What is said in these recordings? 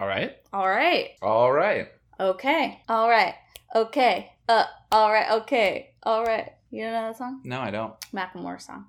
All right. All right. All right. Okay. All right. Okay. Uh. All right. Okay. All right. You don't know that song? No, I don't. Macklemore song.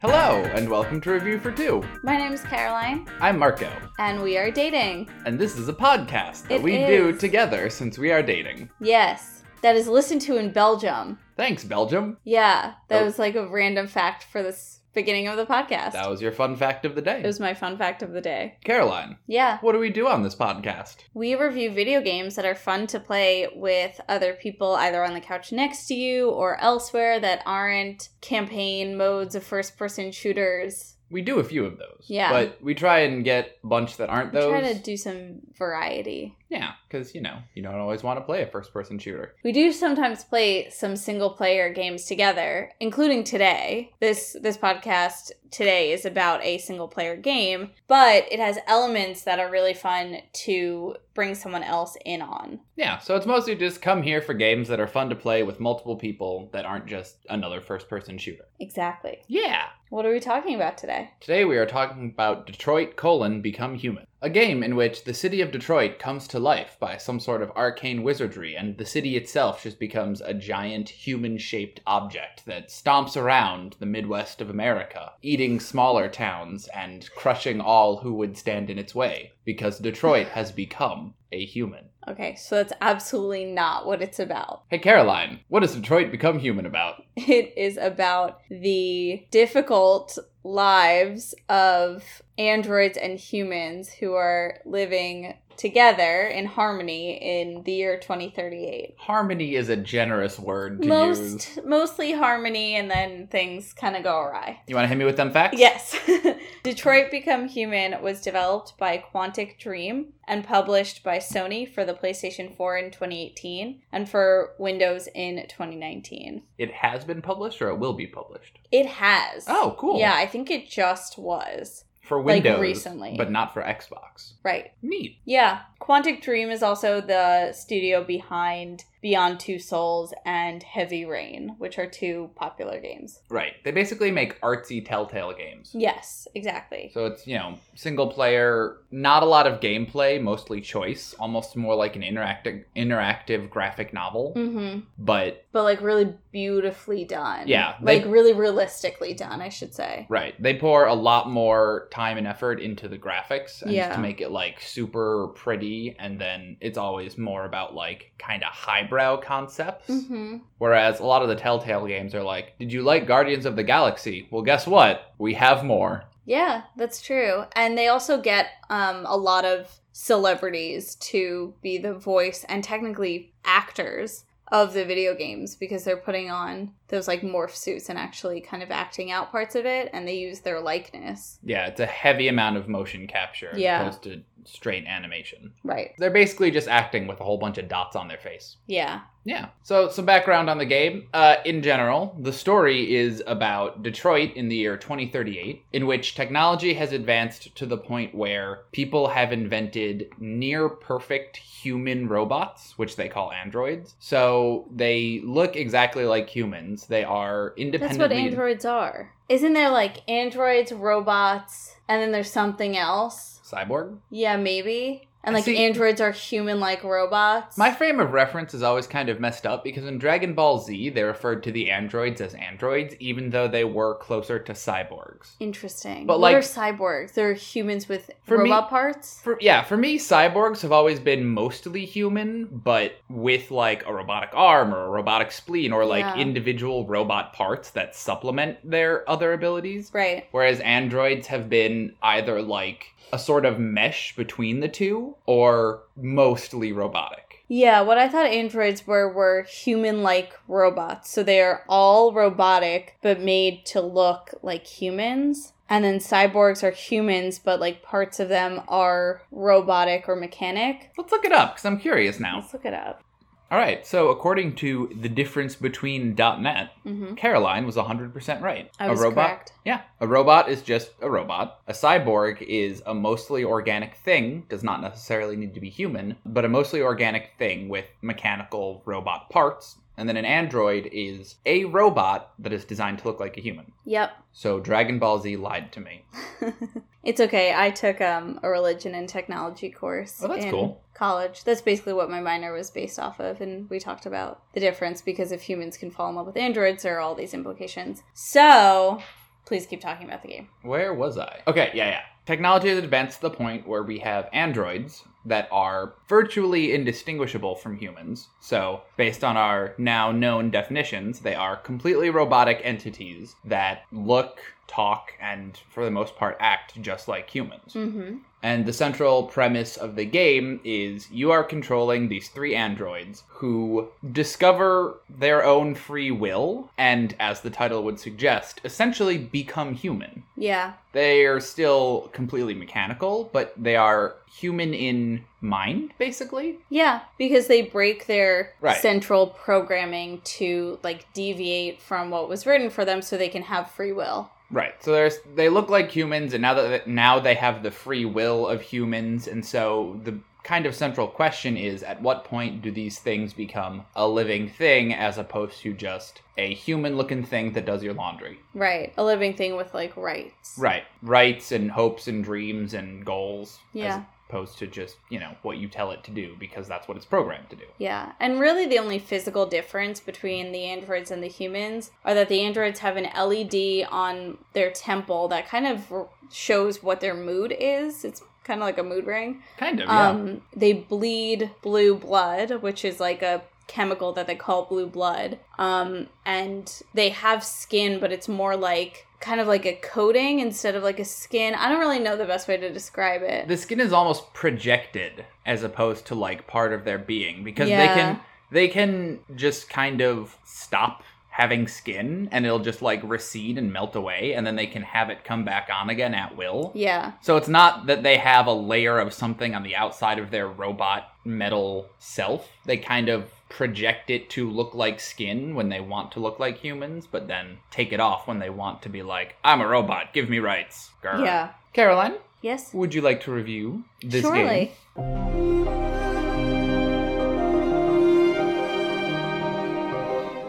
Hello, and welcome to Review for Two. My name is Caroline, I'm Marco, and we are dating. and this is a podcast that It we do is. together since we are dating. Yes, that is listened to in Belgium. Thanks, Belgium. Yeah, that Oh. was like a random fact for this beginning of the podcast. That was your fun fact of the day. it was my fun fact of the day. Caroline, Yeah, what do we do on this podcast? we review video games that are fun to play with other people either on the couch next to you or elsewhere that aren't campaign modes of first person shooters. We do a few of those. Yeah. But we try and get a bunch that aren't those. We those. try to do some variety. Yeah, because, you know, you don't always want to play a first person shooter. We do sometimes play some single player games together, including today. This this podcast today is about a single player game, but it has elements that are really fun to bring someone else in on. Yeah, so it's mostly just come here for games that are fun to play with multiple people that aren't just another first person shooter. Exactly. Yeah. What are we talking about today? Today we are talking about Detroit colon Become Human. A game in which the city of Detroit comes to life by some sort of arcane wizardry, and the city itself just becomes a giant human shaped object that stomps around the Midwest of America, eating smaller towns and crushing all who would stand in its way, because Detroit has become a human. Okay, so that's absolutely not what it's about. Hey Caroline, what does Detroit become human about? It is about the difficult lives of androids and humans who are living together in harmony in the year 2038. Harmony is a generous word to use. Most mostly harmony and then things kind of go awry. You want to hit me with them facts? Yes. Detroit Become Human was developed by Quantic Dream and published by Sony for the PlayStation 4 in 2018 and for Windows in 2019. It has been published or it will be published? It has. Oh, cool. Yeah, I think it just was. For Like, Windows, recently. but not for Xbox. Right. Neat. Yeah. Quantic Dream is also the studio behind Beyond Two Souls and Heavy Rain, which are two popular games. Right. They basically make artsy Telltale games. Yes, exactly. So it's, you know, single player, not a lot of gameplay, mostly choice, almost more like an interactive interactive graphic novel. hmm But But like really beautifully done. Yeah, they- Like really realistically done, I should say. right, they pour a lot more time and effort into the graphics and Yeah. to make it like super pretty and then it's always more about like kind of highbrow concepts. hmm Whereas a lot of the Telltale games are like, did you like Guardians of the Galaxy? Well, guess what? We have more. Yeah, that's true. And they also get um, a lot of celebrities to be the voice and technically actors of the video games because they're putting on those like morph suits and actually kind of acting out parts of it and they use their likeness. Yeah, it's a heavy amount of motion capture as Yeah. opposed to straight animation. Right. They're basically just acting with a whole bunch of dots on their face. Yeah. Yeah. So, some background on the game. Uh, in general, the story is about Detroit in the year 2038, in which technology has advanced to the point where people have invented near perfect human robots, which they call androids. So, they look exactly like humans. They are independent. That's what androids are. Isn't there like androids, robots, and then there's something else? Cyborg? Yeah, maybe. And like See- androids are human like robots. My frame of reference is always kind of messed up because in Dragon Ball Z, they referred to the androids as androids, even though they were closer to cyborgs. Interesting. But, what like- are cyborgs? They're humans with For me- robot parts? For, yeah, for me, cyborgs have always been mostly human, but with like a robotic arm or a robotic spleen or like Yeah. individual robot parts that supplement their other abilities. Right. Whereas androids have been either like a sort of mesh between the two or mostly robotic. Yeah, what I thought androids were were human like robots. So they are all robotic but made to look like humans. And then cyborgs are humans, but like parts of them are robotic or mechanic. Let's look it up because I'm curious now. Let's look it up. All right, so according to the difference between .net, hmm Caroline was 100% right. I was a robot, correct. Yeah, a robot is just a robot. A cyborg is a mostly organic thing, does not necessarily need to be human, but a mostly organic thing with mechanical robot parts And then an android is a robot that is designed to look like a human. Yep. So Dragon Ball Z lied to me. it's okay. I took um, a religion and technology course. Oh, that's in cool. College. That's basically what my minor was based off of, and we talked about the difference because if humans can fall in love with androids, there are all these implications. So, please keep talking about the game. Where was I? Okay, yeah, yeah. Technology has advanced to the point where we have androids that are virtually indistinguishable from humans. So, based on our now known definitions, they are completely robotic entities that look, talk, and for the most part act just like humans. Mm-hmm. And the central premise of the game is you are controlling these three androids who discover their own free will and, as the title would suggest, essentially become human. Yeah. They are still completely mechanical, but they are human in mind, basically. Yeah, because they break their Right. central programming to like deviate from what was written for them so they can have free will. Right. So there's they look like humans, and now that now they have the free will of humans, and so the kind of central question is: at what point do these things become a living thing, as opposed to just a human-looking thing that does your laundry? Right. A living thing with like rights. Right. Rights and hopes and dreams and goals. Yeah. As opposed to just you know what you tell it to do because that's what it's programmed to do. Yeah, and really the only physical difference between the androids and the humans are that the androids have an LED on their temple that kind of shows what their mood is. It's kind of like a mood ring. Kind of. Yeah. Um, they bleed blue blood, which is like a chemical that they call blue blood. Um, and they have skin, but it's more like kind of like a coating instead of like a skin. I don't really know the best way to describe it. the skin is almost projected as opposed to like part of their being because they can they can just kind of stop having skin and it'll just like recede and melt away and then they can have it come back on again at will. yeah. So it's not that they have a layer of something on the outside of their robot metal self. They kind of project it to look like skin when they want to look like humans, but then take it off when they want to be like, I'm a robot, give me rights. Grr. Yeah. Caroline, Yes. would you like to review this Surely. game?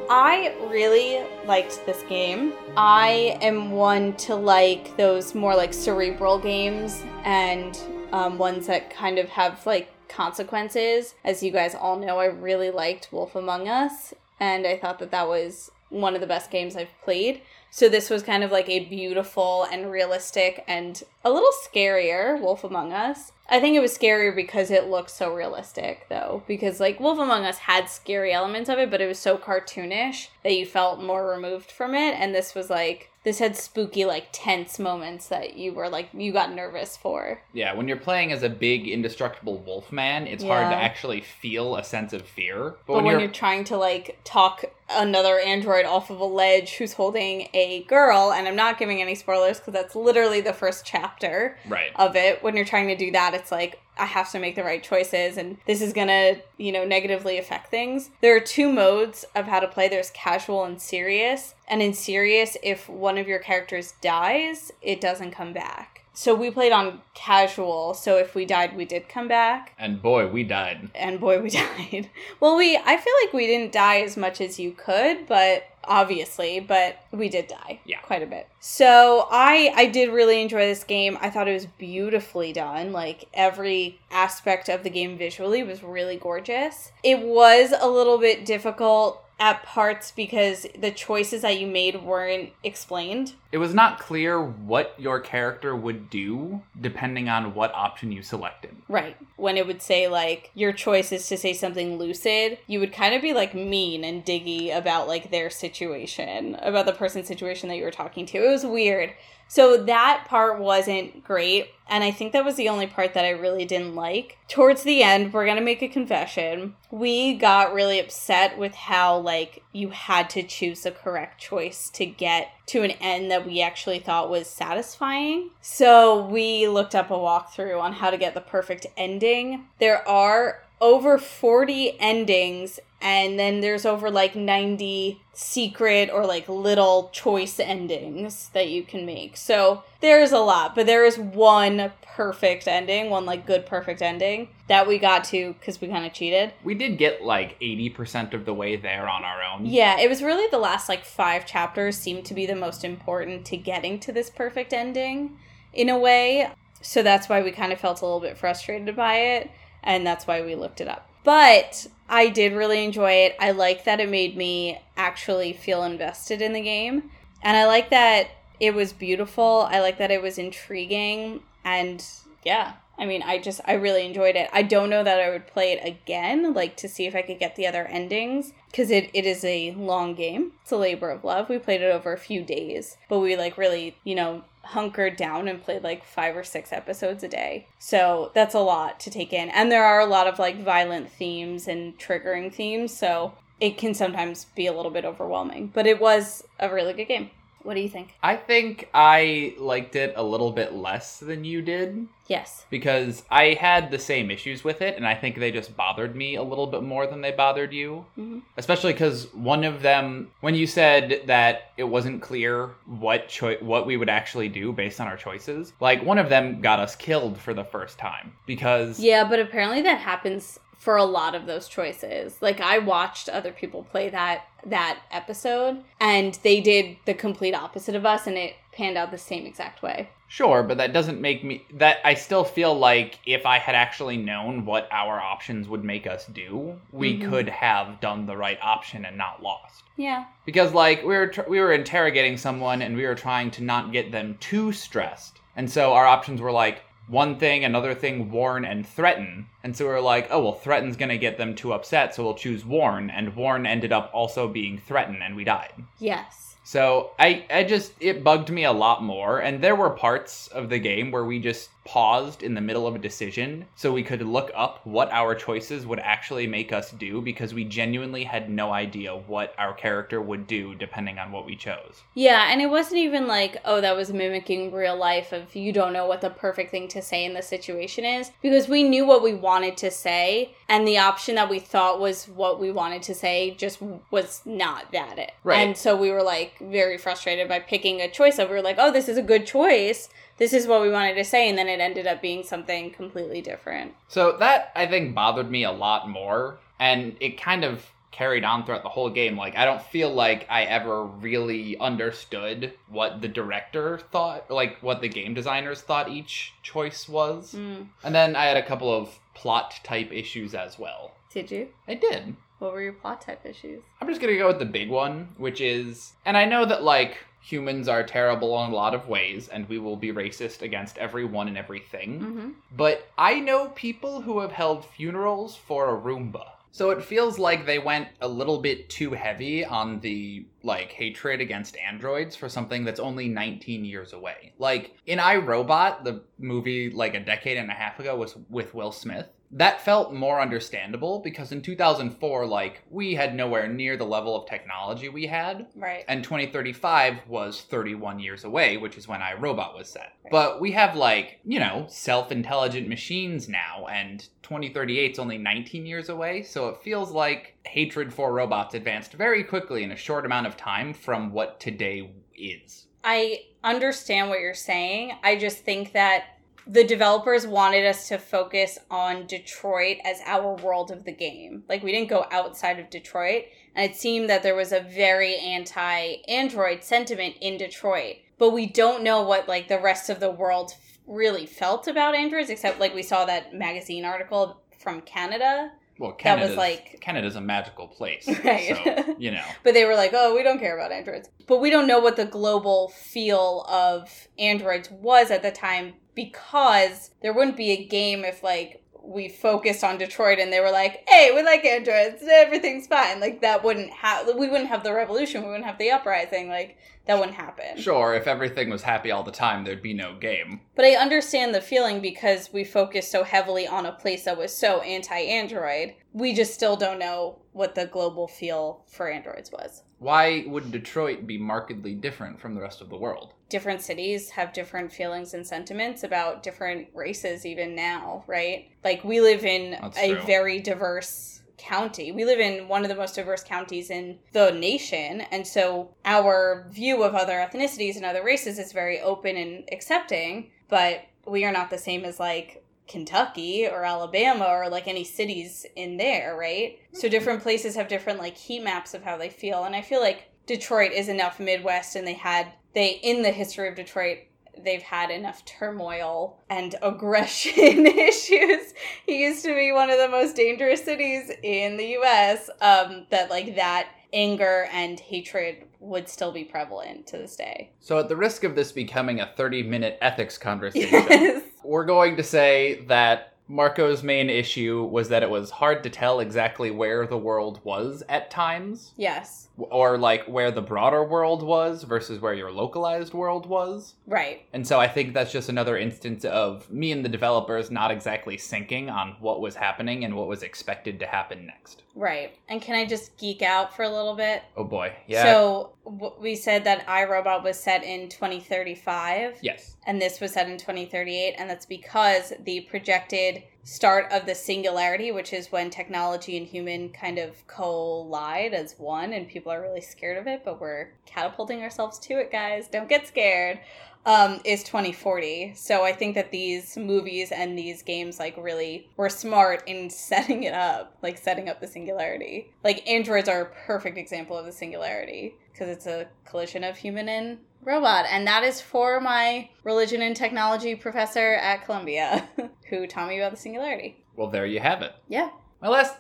I really liked this game. I am one to like those more like cerebral games and um, ones that kind of have like consequences. As you guys all know, I really liked Wolf Among Us, and I thought that that was one of the best games I've played. So this was kind of like a beautiful and realistic and a little scarier Wolf Among Us. I think it was scarier because it looked so realistic though because like Wolf Among Us had scary elements of it but it was so cartoonish that you felt more removed from it and this was like this had spooky like tense moments that you were like you got nervous for. Yeah, when you're playing as a big indestructible wolf man, it's hard to actually feel a sense of fear. But when, you're, trying to like talk another android off of a ledge who's holding a girl, and I'm not giving any spoilers because that's literally the first chapter right. of it. When you're trying to do that, it's like I have to make the right choices, and this is gonna, you know, negatively affect things. There are two modes of how to play. There's casual and serious. And in serious, if one of your characters dies, it doesn't come back. So we played on casual. So if we died, we did come back and boy, we died. and boy we died well we i feel like we didn't die as much as you could but obviously but we did die Yeah. quite a bit so i i did really enjoy this game i thought it was beautifully done like every aspect of the game visually was really gorgeous it was a little bit difficult at parts because the choices that you made weren't explained It was not clear what your character would do depending on what option you selected. Right. When it would say, like, your choice is to say something lucid, you would kind of be, like, mean and diggy about, like, their situation, about the person's situation that you were talking to. It was weird. So that part wasn't great. And I think that was the only part that I really didn't like. Towards the end, we're going to make a confession. We got really upset with how, like, you had to choose the correct choice to get to an end that we actually thought was satisfying. So we looked up a walkthrough on how to get the perfect ending. There are over 40 endings and then there's over like 90 secret or like little choice endings that you can make. So there's a lot, but there is one perfect ending, one like good perfect ending that we got to because we kind of cheated. We did get like 80% of the way there on our own. Yeah, it was really the last like five chapters seemed to be the most important to getting to this perfect ending in a way. So that's why we kind of felt a little bit frustrated by it, and that's why we looked it up. But I did really enjoy it. I like that it made me actually feel invested in the game. And I like that it was beautiful. I like that it was intriguing. And yeah, I mean, I just, I really enjoyed it. I don't know that I would play it again, like to see if I could get the other endings, because it, it is a long game. It's a labor of love. We played it over a few days, but we like really, you know, hunkered down and played like five or six episodes a day. So that's a lot to take in. And there are a lot of like violent themes and triggering themes. So it can sometimes be a little bit overwhelming. But it was a really good game. What do you think? I think I liked it a little bit less than you did Yes. because I had the same issues with it, and I think they just bothered me a little bit more than they bothered you. hmm Especially because one of them, when you said that it wasn't clear what choi- what we would actually do based on our choices, like one of them got us killed for the first time because Yeah, but apparently that happens for a lot of those choices. Like I watched other people play that that episode and they did the complete opposite of us and it panned out the same exact way. Sure, but that doesn't make me that I still feel like if I had actually known what our options would make us do, we Mhm. could have done the right option and not lost. Yeah. Because like we were tr- we were interrogating someone and we were trying to not get them too stressed. And so our options were like one thing, another thing, warn and threaten. And so we are like, oh well, threaten's going to get them too upset, so we'll choose warn and warn ended up also being threaten and we died. Yes. So I I just it bugged me a lot more and there were parts of the game where we just paused in the middle of a decision so we could look up what our choices would actually make us do because we genuinely had no idea what our character would do depending on what we chose. Yeah, and it wasn't even like, oh, that was mimicking real life of you don't know what the perfect thing to say in the situation is because we knew what we wanted to say and the option that we thought was what we wanted to say just was not that it. Right. And so we were like very frustrated by picking a choice that we were like, oh, this is a good choice. This is what we wanted to say and then it ended up being something completely different. So that I think bothered me a lot more and it kind of carried on throughout the whole game. Like I don't feel like I ever really understood what the director thought, like what the game designers thought each choice was. Mm. And then I had a couple of plot type issues as well. Did you? I did. What were your plot type issues? I'm just gonna go with the big one, which is, and I know that like humans are terrible in a lot of ways, and we will be racist against everyone and everything. Mm-hmm. But I know people who have held funerals for a Roomba. So it feels like they went a little bit too heavy on the like hatred against androids for something that's only 19 years away. Like in iRobot, the movie like a decade and a half ago was with Will Smith. That felt more understandable because in 2004 like we had nowhere near the level of technology we had Right. and 2035 was 31 years away, which is when iRobot was set. But we have like, you know, self-intelligent machines now and 2038 is only 19 years away, so it feels like hatred for robots advanced very quickly in a short amount of time from what today is. I understand what you're saying. I just think that the developers wanted us to focus on Detroit as our world of the game. Like we didn't go outside of Detroit, and it seemed that there was a very anti-android sentiment in Detroit. But we don't know what like the rest of the world really felt about androids except like we saw that magazine article from Canada Well, That was like- Canada's a magical place, Right. so you know. But they were like, oh, we don't care about androids. But we don't know what the global feel of androids was at the time because there wouldn't be a game if, like, we focused on Detroit and they were like, hey, we like androids, everything's fine. Like, that wouldn't have, we wouldn't have the revolution, we wouldn't have the uprising. Like, that wouldn't happen. Sure, if everything was happy all the time, there'd be no game. But I understand the feeling because we focused so heavily on a place that was so anti android. We just still don't know what the global feel for androids was. Why would Detroit be markedly different from the rest of the world? different cities have different feelings and sentiments about different races even now right like we live in That's a true. very diverse county. We live in one of the most diverse counties in the nation, and so our view of other ethnicities and other races is very open and accepting, but we are not the same as like Kentucky or Alabama or like any cities in there, right? So different places have different like heat maps of how they feel, and I feel like Detroit is enough Midwest, and they had they in the history of Detroit they've had enough turmoil and aggression issues. He used to be one of the most dangerous cities in the US. Um, that like that anger and hatred would still be prevalent to this day. So, at the risk of this becoming a 30 minute ethics conversation, Yes. we're going to say that Marco's main issue was that it was hard to tell exactly where the world was at times, Yes. or like where the broader world was versus where your localized world was. Right. And so I think that's just another instance of me and the developers not exactly syncing on what was happening and what was expected to happen next. Right. And can I just geek out for a little bit? Oh boy. Yeah. So w- we said that iRobot was set in 2035. yes. and this was set in 2038 and that's because the projected start of the singularity which is when technology and human kind of collide as one and people are really scared of it but we're catapulting ourselves to it guys don't get scared um, is 2040 so i think that these movies and these games like really were smart in setting it up like setting up the singularity like androids are a perfect example of the singularity because it's a collision of human and robot. And that is for my religion and technology professor at Columbia, who taught me about the singularity. Well, there you have it. Yeah. My last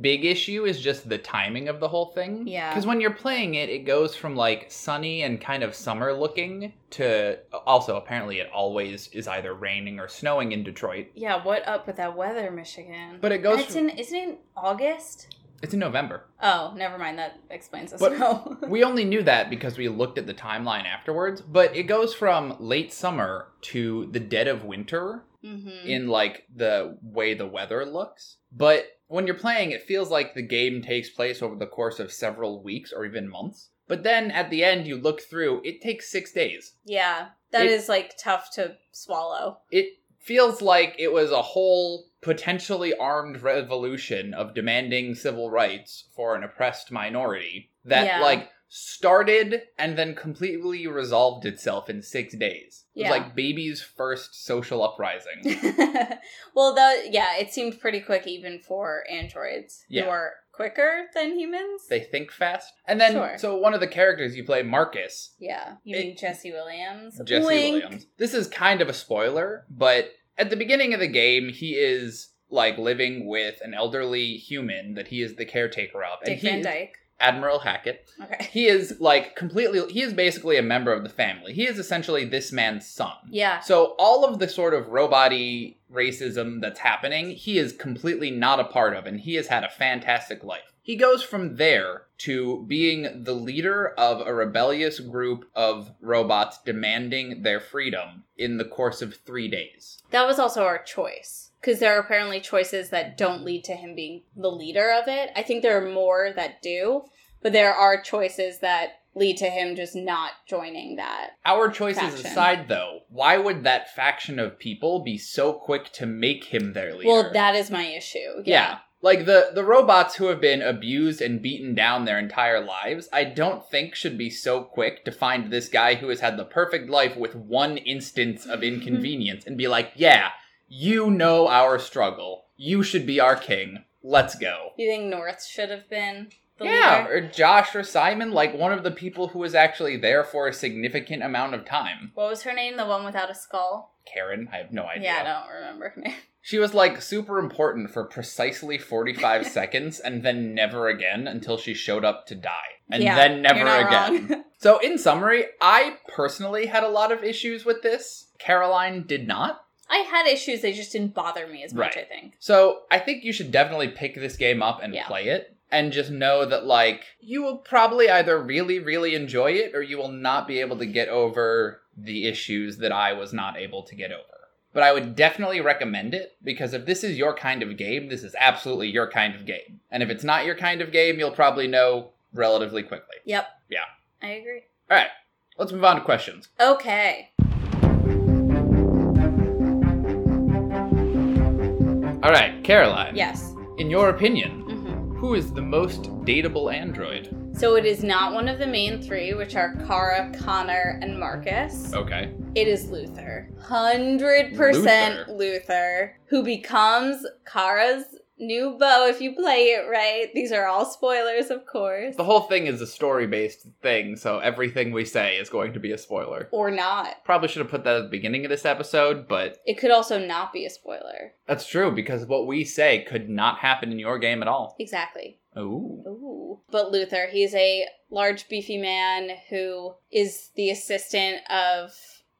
big issue is just the timing of the whole thing. Yeah. Because when you're playing it, it goes from like sunny and kind of summer looking to also apparently it always is either raining or snowing in Detroit. Yeah, what up with that weather, Michigan? But it And goes it's from, in isn't it in August? it's in November. Oh, never mind. That explains the But snow. we only knew that because we looked at the timeline afterwards, but it goes from late summer to the dead of winter mm-hmm. in like the way the weather looks. But when you're playing, it feels like the game takes place over the course of several weeks or even months. But then at the end, you look through, it takes six days. yeah, that It- is like tough to swallow. It feels like it was a whole potentially armed revolution of demanding civil rights for an oppressed minority that Yeah. like started and then completely resolved itself in six days. It Yeah. was like baby's first social uprising. well, the yeah, it seemed pretty quick even for androids Yeah. who are quicker than humans. they think fast. And then, Sure. so one of the characters you play, Marcus, yeah, you It- mean Jesse Williams? Jesse Wink. Williams. This is kind of a spoiler, but at the beginning of the game, he is like living with an elderly human that he is the caretaker of. Dick he Van Dyke. Admiral Hackett. Okay. He is like completely, he is basically a member of the family. He is essentially this man's son. Yeah. So all of the sort of robot-y racism that's happening, he is completely not a part of, and he has had a fantastic life. He goes from there to being the leader of a rebellious group of robots demanding their freedom in the course of three days. That was also our choice. Because there are apparently choices that don't lead to him being the leader of it. I think there are more that do, but there are choices that lead to him just not joining that. Our choices Faction. aside, though, why would that faction of people be so quick to make him their leader? Well, that is my issue. Yeah. Like the the robots who have been abused and beaten down their entire lives, I don't think should be so quick to find this guy who has had the perfect life with one instance of inconvenience and be like, "Yeah, you know our struggle. You should be our king. Let's go." You think North should have been the yeah, leader? or Josh or Simon, like one of the people who was actually there for a significant amount of time. What was her name? The one without a skull? Karen, I have no idea. Yeah, I don't remember her name. She was like super important for precisely 45 seconds and then never again until she showed up to die. And Yeah, then never again. So, in summary, I personally had a lot of issues with this. Caroline did not. I had issues, they just didn't bother me as much, Right. I think. So, I think you should definitely pick this game up and Yeah. play it. And just know that, like, you will probably either really, really enjoy it or you will not be able to get over the issues that I was not able to get over. But I would definitely recommend it because if this is your kind of game, this is absolutely your kind of game. And if it's not your kind of game, you'll probably know relatively quickly. Yep. Yeah. I agree. All right, let's move on to questions. Okay. All right, Caroline. Yes. In your opinion, hmm Who is the most dateable android? So it is not one of the main three, which are Kara, Connor, and Marcus. Okay. It is Luther. 100% Luther. who becomes Kara's new bow if you play it right. These are all spoilers, of course. The whole thing is a story based thing, so everything we say is going to be a spoiler. Or not. Probably should have put that at the beginning of this episode, but It could also not be a spoiler. that's true because what we say could not happen in your game at all. Exactly. Ooh. Ooh. But Luther, he's a large, beefy man who is the assistant of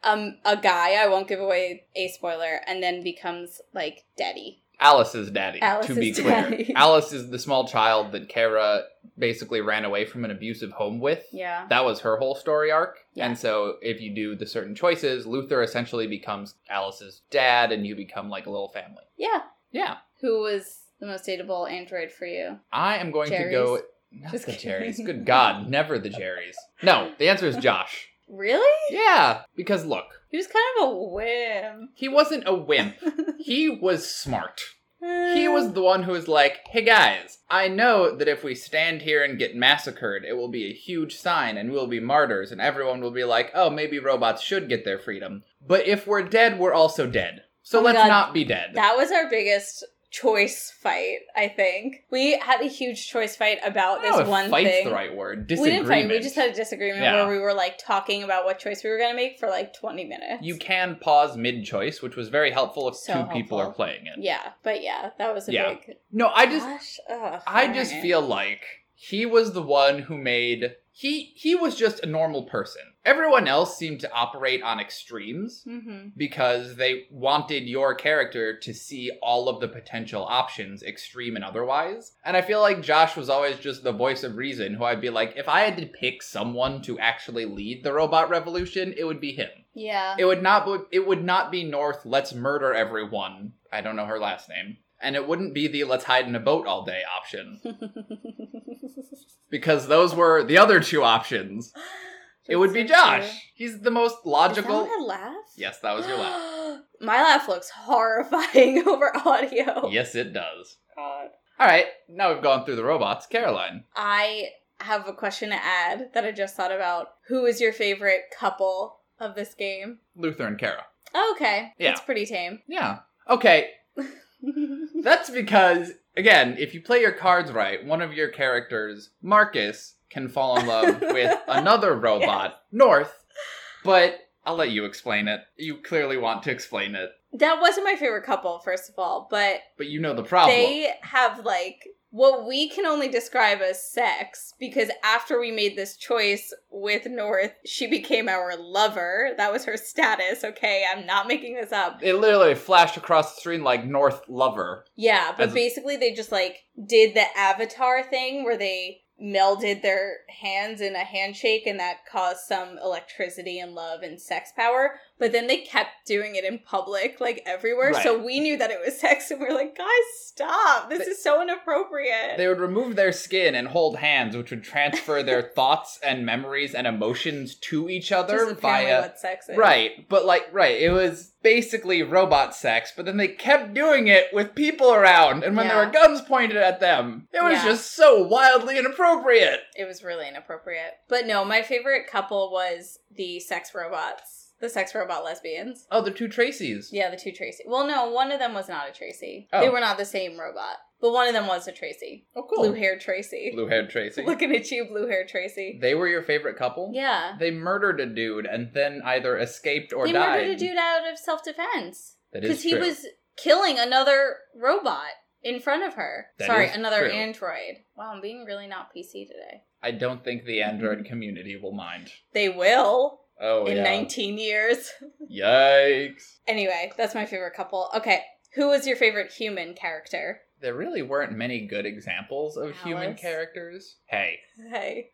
um a guy. I won't give away a spoiler, and then becomes like daddy. Alice's daddy, to be clear. daddy. Alice is the small child that Kara basically ran away from an abusive home with. Yeah. That was her whole story arc. Yeah. And so if you do the certain choices, Luther essentially becomes Alice's dad and you become like a little family. Yeah. Yeah. Who was the most dateable android for you? I am going to Cherries? go not Just the kidding. cherries. Good God, never the Jerry's. No, the answer is Josh. Really? Yeah, because look, He was kind of a whim. he wasn't a wimp. He was smart. He was uh. the one who was like, hey guys, I know that if we stand here and get massacred, it will be a huge sign and we'll be martyrs, and everyone will be like, oh, maybe robots should get their freedom. But if we're dead, we're also dead. So Oh my let's God. not be dead. That was our biggest choice fight, I think. We had a huge choice fight about I this oh, if one fight's thing. the right word. we Disagreement. didn't fight, we just had a disagreement Yeah. where we were like talking about what choice we were gonna make for like 20 minutes. You can pause mid-choice, which was very helpful if So two people helpful. are playing it. Yeah, but yeah, that was a Yeah. big No, I just Gosh, ugh, I just alright. feel like he was the one who made he he was just a normal person. Everyone else seemed to operate on extremes Mhm. because they wanted your character to see all of the potential options, extreme and otherwise. And I feel like Josh was always just the voice of reason who I'd be like, if I had to pick someone to actually lead the robot revolution, it would be him. Yeah. It would not be, it would not be North let's murder everyone. I don't know her last name. And it wouldn't be the let's hide in a boat all day option because those were the other two options. it would be Josh. He's the most logical. Is that my laugh? Yes, that was your laugh. my laugh looks horrifying over audio. Yes, it does. God. All right, now we've gone through the robots. Caroline. I have a question to add that I just thought about. Who is your favorite couple of this game? Luther and Kara. Oh, okay. Yeah. That's pretty tame. Yeah. Okay, that's because, again, if you play your cards right, one of your characters, Marcus, can fall in love with another robot, North, but I'll let you explain it. You clearly want to explain it, that wasn't my favorite couple, first of all, but but you know the problem. they have like what we can only describe as sex because after we made this choice with North, she became our lover. That was her status, okay? I'm not making this up. It literally flashed across the screen like North Lover. Yeah, but As- basically they just like did the avatar thing where they melded their hands in a handshake and that caused some electricity and love and sex power. But then they kept doing it in public, like everywhere. Right. So we knew that it was sex and we are like, guys, stop. This They- is so inappropriate. They would remove their skin and hold hands, which would transfer their thoughts and memories and emotions to each other via. what sex is. Right, but like, right, it was basically robot sex, but then they kept doing it with people around, and when there were guns pointed at them, it was Yeah. just so wildly inappropriate. It was really inappropriate. But no, my favorite couple was the sex robots. The sex robot lesbians. Oh, the two Tracys. Yeah, the two Tracy. Well, no, one of them was not a Tracy. Oh. They were not the same robot. But one of them was a Tracy. Oh, cool. Blue haired Tracy. Blue haired Tracy. Looking at you, blue haired Tracy. They were your favorite couple? Yeah. They murdered a dude and then either escaped or they died. murdered a dude out of self defense. That is Because he was killing another robot in front of her. That Sorry, is another true. android. Wow, I'm being really not PC today. I don't think the mm-hmm. Android community will mind. They will Oh, in yeah. 19 years. Yikes. anyway, that's my favorite couple. Okay, who was your favorite human character? There really weren't many good examples of human characters. Hey, Hey.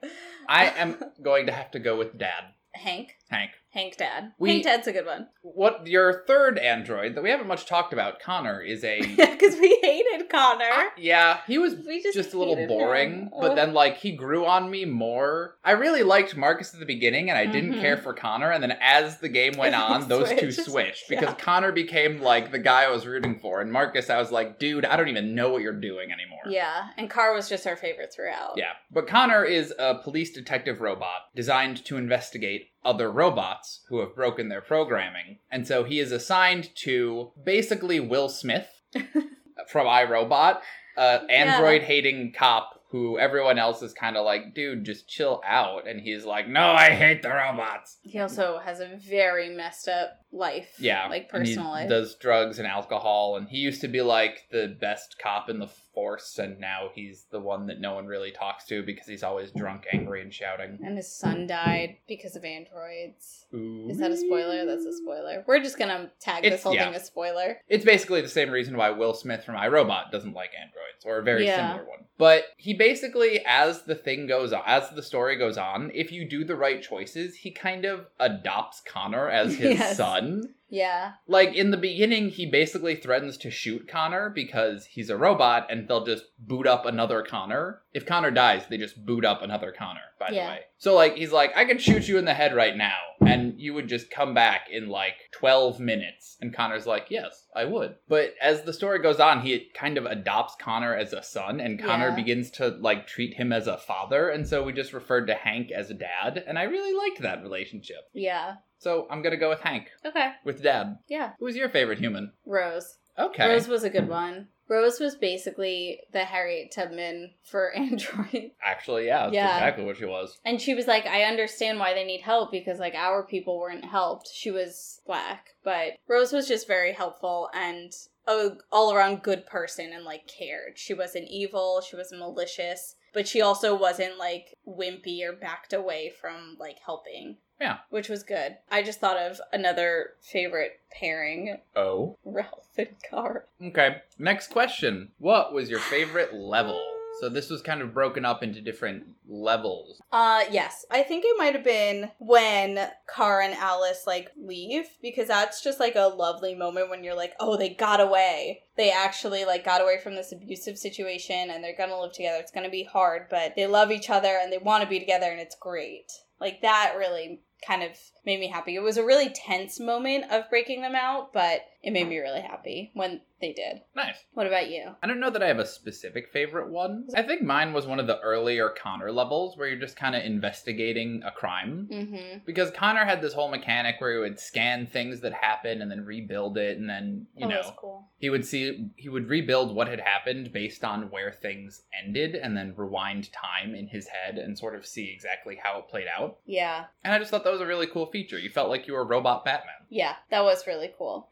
I am going to have to go with Dad. Hank. Hank. Hank Dad. We- Hank Dad's a good one. What your third android that we haven't much talked about, Connor, is a Because we hated Connor. yeah. He was We just, just a little boring, him. but then like he grew on me more. I really liked Marcus at the beginning, and I didn't Mhm. care for Connor. And then as the game went on, those two Switched. switched because Yeah. Connor became like the guy I was rooting for, and Marcus, I was like, dude, I don't even know what you're doing anymore. Yeah, and Kara was just our favorite throughout. Yeah, but Connor is a police detective robot designed to investigate other robots who have broken their programming. And so he is assigned to basically Will Smith from iRobot, uh, android hating cop who everyone else is kind of like, dude, just chill out. And he's like, no, I hate the robots. He also has a very messed up life. Yeah. Like personal life. does drugs and alcohol. And he used to be like the best cop in the force. And now he's the one that no one really talks to because he's always drunk, angry, and shouting. And his son died because of androids. Ooh. Is that a spoiler? That's a spoiler. We're just gonna tag It's- this whole yeah. thing as spoiler. It's basically the same reason why Will Smith from iRobot doesn't like androids, or a very Yeah. similar one. But he basically, as the thing goes on, as the story goes on, if you do the right choices, he kind of adopts Connor as his Yes. son. Yeah. Like in the beginning, he basically threatens to shoot Connor because he's a robot and they'll just boot up another Connor. If Connor dies, they just boot up another Connor, by Yeah. the way. So, like, he's like, I could shoot you in the head right now, and you would just come back in like 12 minutes. And Connor's like, Yes, I would. But as the story goes on, he kind of adopts Connor as a son, and Connor Yeah. begins to like treat him as a father. And so we just referred to Hank as a dad, and I really liked that relationship. Yeah. So I'm gonna go with Hank, Okay. with dad. Yeah. Who's your favorite human? Rose. Okay. Rose was a good one. Rose was basically the Harriet Tubman for Android. Actually, yeah, that's Yeah. exactly what she was. And she was like, I understand why they need help because, like, our people weren't helped. She was black. But Rose was just very helpful and a all around good person and, like, cared. She wasn't evil, she wasn't malicious, but she also wasn't, like, wimpy or backed away from, like, helping. Yeah. Which was good. I just thought of another favorite pairing Oh. Ralph and Kara. Okay. Next question. What was your favorite level? So this was kind of broken up into different levels. Uh yes. I think it might have been when Kara and Alice like leave because that's just like a lovely moment when you're like, "Oh, they got away. They actually like got away from this abusive situation and they're going to live together. It's going to be hard, but they love each other and they want to be together and it's great." Like that really kind of made me happy. It was a really tense moment of breaking them out, but it made me really happy when they did. Nice. What about you? I don't know that I have a specific favorite one. I think mine was one of the earlier Connor levels where you're just kind of investigating a crime. Mhm. Because Connor had this whole mechanic where he would scan things that happened and then rebuild it, and then, you that know, cool. he would see he would rebuild what had happened based on where things ended and then rewind time in his head and sort of see exactly how it played out Yeah. and i just thought that was a really cool feature you felt like you were robot batman Yeah, that was really cool.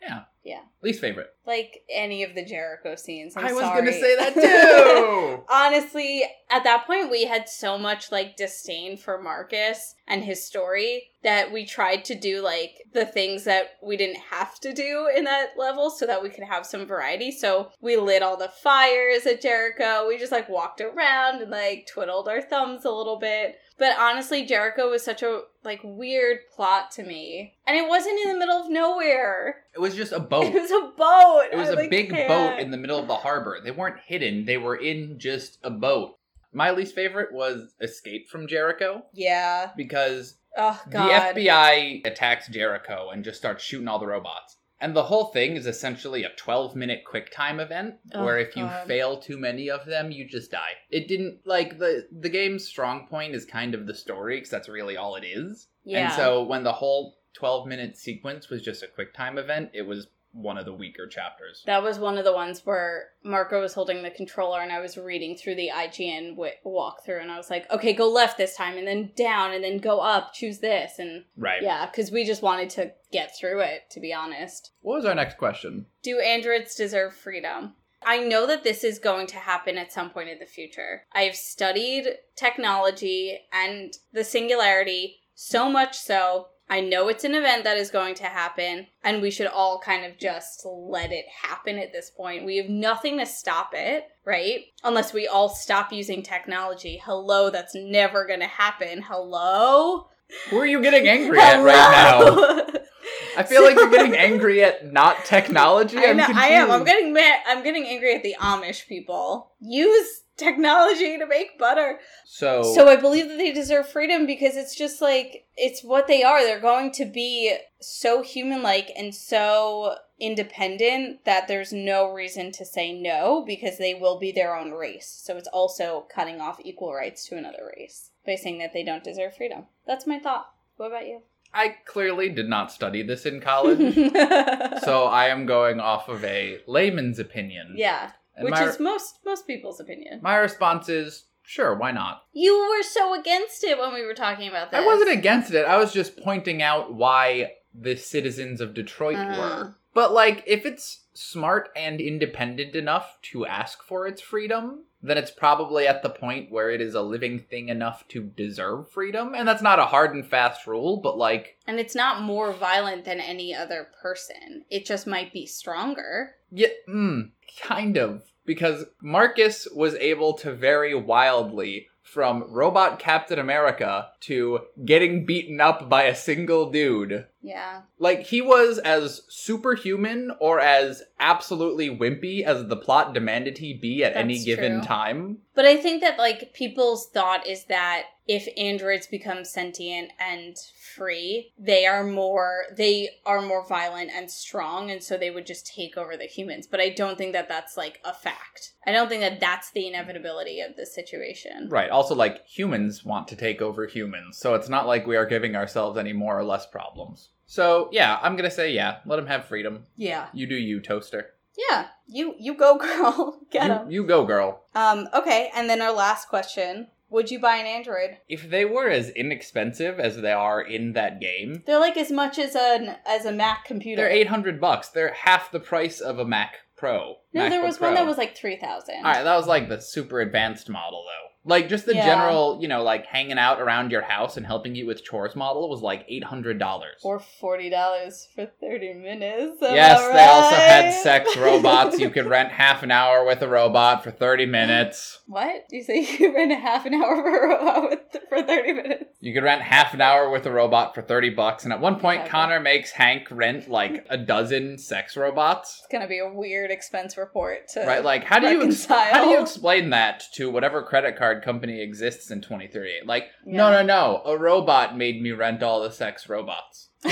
Least favorite like any of the Jericho scenes. I'm i was sorry. gonna say that too Honestly, at that point, we had so much like disdain for Marcus and his story that we tried to do like the things that we didn't have to do in that level so that we could have some variety. So we lit all the fires at Jericho. We just like walked around and like twiddled our thumbs a little bit. But honestly, Jericho was such a like weird plot to me. And it wasn't in the middle of nowhere. it was just a boat It was a boat. it was a a big boat in the middle of the harbor they weren't hidden they were in just a boat my least favorite was escape from jericho Yeah. because Oh god. The FBI attacks Jericho and just starts shooting all the robots. And the whole thing is essentially a 12 minute quick time event Oh, where if you God. fail too many of them, you just die. It didn't, like, the, the game's strong point is kind of the story, because that's really all it is. Yeah. And so when the whole 12 minute sequence was just a quick time event, it was one of the weaker chapters. That was one of the ones where Marco was holding the controller and I was reading through the IGN w- walkthrough and I was like, okay, go left this time and then down and then go up, choose this. And Right. yeah, because we just wanted to get through it, to be honest. What was our next question? Do androids deserve freedom? I know that this is going to happen at some point in the future. I've studied technology and the singularity so much so. I know it's an event that is going to happen, and we should all kind of just let it happen at this point. We have nothing to stop it, right? Unless we all stop using technology. Hello, that's never going to happen. Hello? Who are you getting angry at right now? I feel like you're getting angry at not technology. I, I'm know, I am. I'm getting mad. I'm getting angry at the Amish people. Use technology to make butter. So, So I believe that they deserve freedom because it's just like it's what they are. They're going to be so human-like and so independent that there's no reason to say no because they will be their own race. So it's also cutting off equal rights to another race by saying that they don't deserve freedom. That's my thought. What about you? I clearly did not study this in college. so I am going off of a layman's opinion. yeah, And which my, is most most people's opinion. my response is sure, why not? You were so against it when we were talking about this. I wasn't against it. I was just pointing out why the citizens of Detroit Uh-huh. were. But like if it's smart and independent enough to ask for its freedom, then it's probably at the point where it is a living thing enough to deserve freedom. And that's not a hard and fast rule, but like And it's not more violent than any other person. It just might be stronger. Yeah, mm, kind of. Because Marcus was able to vary wildly from Robot Captain America to getting beaten up by a single dude. Yeah. Like, he was as superhuman or as absolutely wimpy as the plot demanded he be at any given true. time. But I think that like people's thought is that if androids become sentient and free, they are more they are more violent and strong and so they would just take over the humans. But I don't think that that's like a fact. I don't think that that's the inevitability of the situation. Right. Also, like, humans want to take over humans, so it's not like we are giving ourselves any more or less problems. So, yeah, I'm gonna say yeah, let him have freedom. Yeah. You do you, Toaster. Yeah. You you go girl. Get you, 'em. you go, girl. Um okay, and then our last question. Would you buy an android? If they were as inexpensive as they are in that game, They're like as much as an as a Mac computer. they're 800 bucks. They're half the price of a Mac Pro. No, there MacBook was one Pro. that was like three thousand. All right, that was like the super advanced model though. Like just the Yeah. general, you know, like hanging out around your house and helping you with chores model was like $800. Or forty dollars for thirty minutes. yes, they also had sex robots. You could rent half an hour with a robot for 30 minutes. What? You say you rent a half an hour for a robot with, for thirty minutes? You could rent half an hour with a robot for 30 bucks. And at one point, Okay. Connor makes Hank rent like a dozen sex robots. It's gonna be a weird expense report to Right, like how do you ex- how do you explain that to whatever credit card company exists in 2038? Like, no, no, no, a robot made me rent all the sex robots.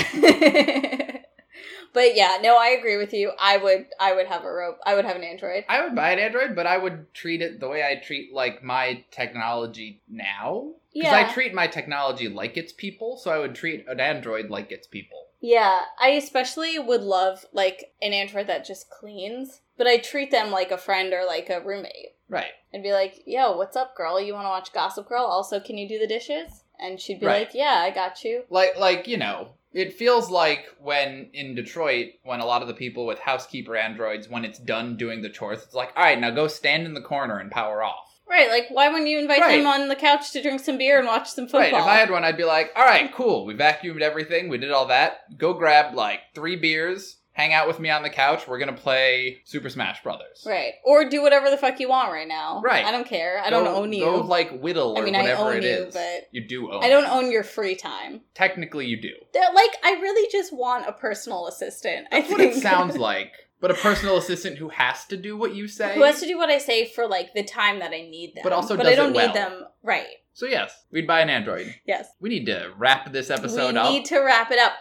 but yeah, no, I agree with you. I would I would have a rope. I would have an android. I would buy an Android, but I would treat it the way I treat like my technology now. Because Yeah. I treat my technology like it's people, so I would treat an Android like it's people. Yeah, I especially would love like an android that just cleans, but I treat them like a friend or like a roommate. Right. and be like, "Yo, what's up, girl? You want to watch Gossip Girl? Also, can you do the dishes?" And she'd be Right. like, "Yeah, I got you." Like like, you know, it feels like when in Detroit, when a lot of the people with housekeeper androids, when it's done doing the chores, it's like, all right, now go stand in the corner and power off. Right? Like, why wouldn't you invite Right. them on the couch to drink some beer and watch some football? Right. If I had one, I'd be like, all right, cool. We vacuumed everything. We did all that. Go grab like three beers. Hang out with me on the couch. We're gonna play Super Smash Brothers. right, or do whatever the fuck you want right now. Right. I don't care. I Go- don't own you. Go like whittle I or mean, I own it you, is. but you do own. I don't own your free time. Technically, you do. They're like, I really just want a personal assistant. I That's what think it sounds like. But a personal assistant who has to do what you say. Who has to do what I say for like the time that I need them, But also but I don't well. need them. Right? So yes, we'd buy an Android. Yes. We need to wrap this episode we up. We need to wrap it up.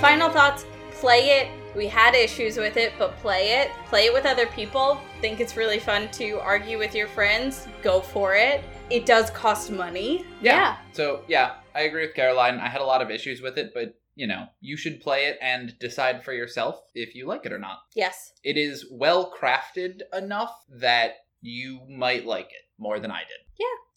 Final thoughts play it. We had issues with it, but play it. Play it with other people. Think it's really fun to argue with your friends. Go for it. It does cost money. Yeah. So yeah, I agree with Caroline. I had a lot of issues with it, but you know, you should play it and decide for yourself if you like it or not. Yes. It is well crafted enough that you might like it more than I did.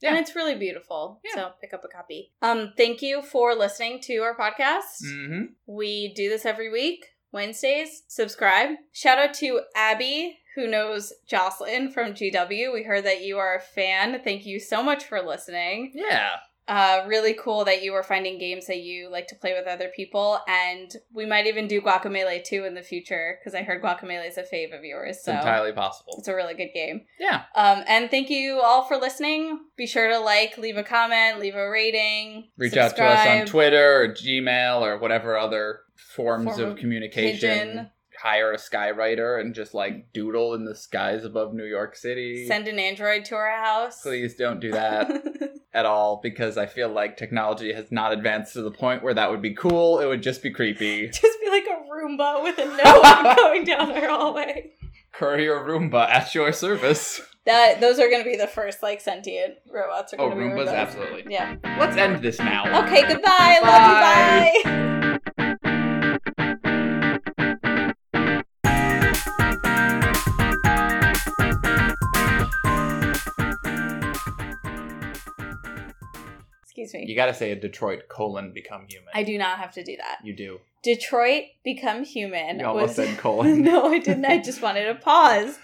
Yeah. And it's really beautiful. Yeah. So pick up a copy. Um, thank you for listening to our podcast. Mm-hmm. We do this every week, Wednesdays. Subscribe. Shout out to Abby, who knows Jocelyn from GW. We heard that you are a fan. Thank you so much for listening. Yeah. Uh, really cool that you were finding games that you like to play with other people, and we might even do Guacamelee too in the future because I heard Guacamelee is a fave of yours. So It's entirely possible. it's a really good game. Yeah. Um, and thank you all for listening. Be sure to like, leave a comment, leave a rating, Reach out to us on. Twitter or Gmail or whatever other forms Form of of communication. pigeon. Hire a skywriter and just like doodle in the skies above New York City. Send an android to our house. Please don't do that at all because I feel like technology has not advanced to the point where that would be cool. It would just be creepy. Just be like a Roomba with a note going down our hallway. Courier Roomba at your service. That those are going to be the first like sentient robots. Are Oh, going to be Roombas, robots. absolutely. Yeah. Let's end this now. Okay. Goodbye. Love you. Bye. Excuse me. You gotta say a Detroit colon become human. I do not have to do that. You do. Detroit become human. You almost was- said colon. no, I didn't. I just wanted to pause.